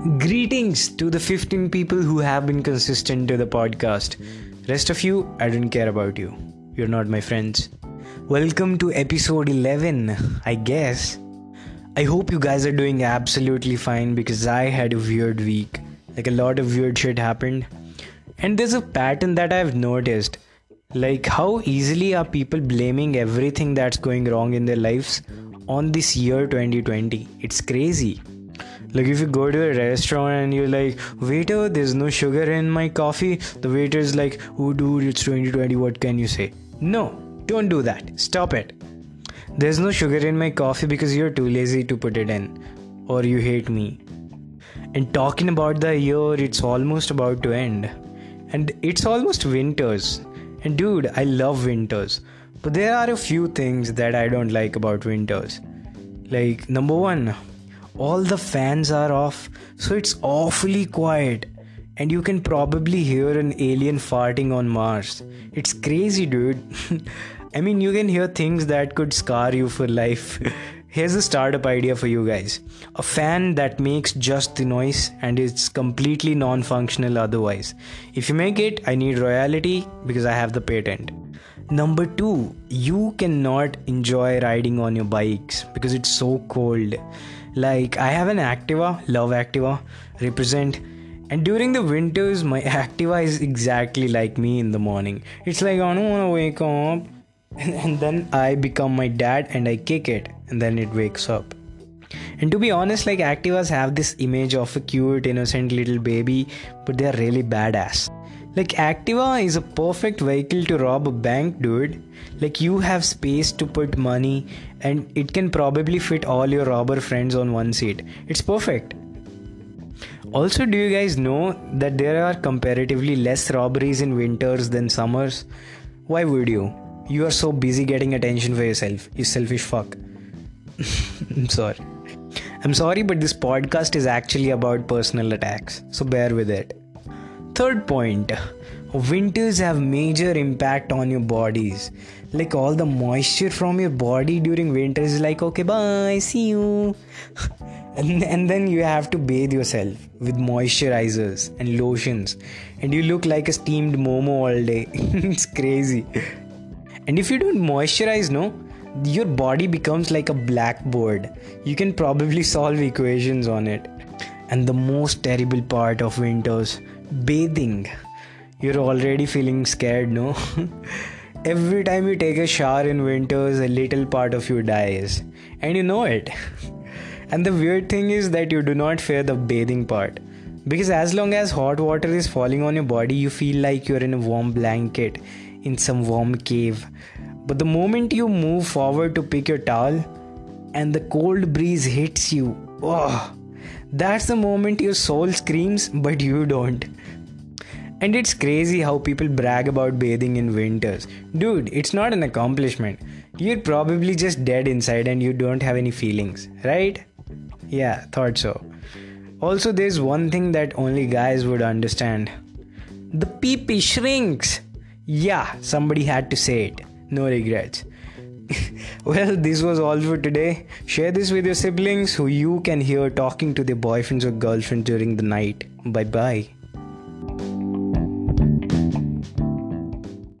Greetings to the 15 people who have been consistent to the podcast. Rest of you, I don't care about you. You're not my friends. Welcome to episode 11, I guess. I hope you guys are doing absolutely fine because I had a weird week. Like a lot of weird shit happened. And there's a pattern that I've noticed. Like how easily are people blaming everything that's going wrong in their lives on this year 2020? It's crazy. Like if you go to a restaurant and you're like, waiter, there's no sugar in my coffee, the waiter is like, oh dude, it's 2020, what can you say? No, don't do that. Stop it. There's no sugar in my coffee because you're too lazy to put it in. Or you hate me. And talking about the year, it's almost about to end. And it's almost winters. And dude, I love winters. But there are a few things that I don't like about winters. Like, number one, all the fans are off, so it's awfully quiet. And you can probably hear an alien farting on Mars. It's crazy, dude. I mean, you can hear things that could scar you for life. Here's a startup idea for you guys a fan that makes just the noise and is completely non functional otherwise. If you make it, I need royalty because I have the patent. Number two, you cannot enjoy riding on your bikes because it's so cold. Like, I have an Activa, love Activa, represent. And during the winters, my Activa is exactly like me in the morning. It's like, I don't want to wake up. And, then I become my dad and I kick it, and then it wakes up. And to be honest, like Activas have this image of a cute, innocent little baby, but they're really badass. Like Activa is a perfect vehicle to rob a bank, dude. Like you have space to put money and it can probably fit all your robber friends on one seat. It's perfect. Also, do you guys know that there are comparatively less robberies in winters than summers? Why would you? You are so busy getting attention for yourself, you selfish fuck. I'm sorry. I'm sorry, but this podcast is actually about personal attacks, so bear with it. Third point winters have major impact on your bodies. Like all the moisture from your body during winter is like, okay, bye, see you. and, and then you have to bathe yourself with moisturizers and lotions, and you look like a steamed momo all day. it's crazy. And if you don't moisturize, no, your body becomes like a blackboard. You can probably solve equations on it. And the most terrible part of winters bathing. You're already feeling scared, no? Every time you take a shower in winters, a little part of you dies. And you know it. and the weird thing is that you do not fear the bathing part. Because as long as hot water is falling on your body, you feel like you're in a warm blanket in some warm cave. But the moment you move forward to pick your towel and the cold breeze hits you, oh, that's the moment your soul screams, but you don't. And it's crazy how people brag about bathing in winters. Dude, it's not an accomplishment. You're probably just dead inside and you don't have any feelings, right? Yeah, thought so. Also, there's one thing that only guys would understand the pee pee shrinks. Yeah, somebody had to say it. No regrets. well, this was all for today. Share this with your siblings who you can hear talking to their boyfriends or girlfriends during the night. Bye bye.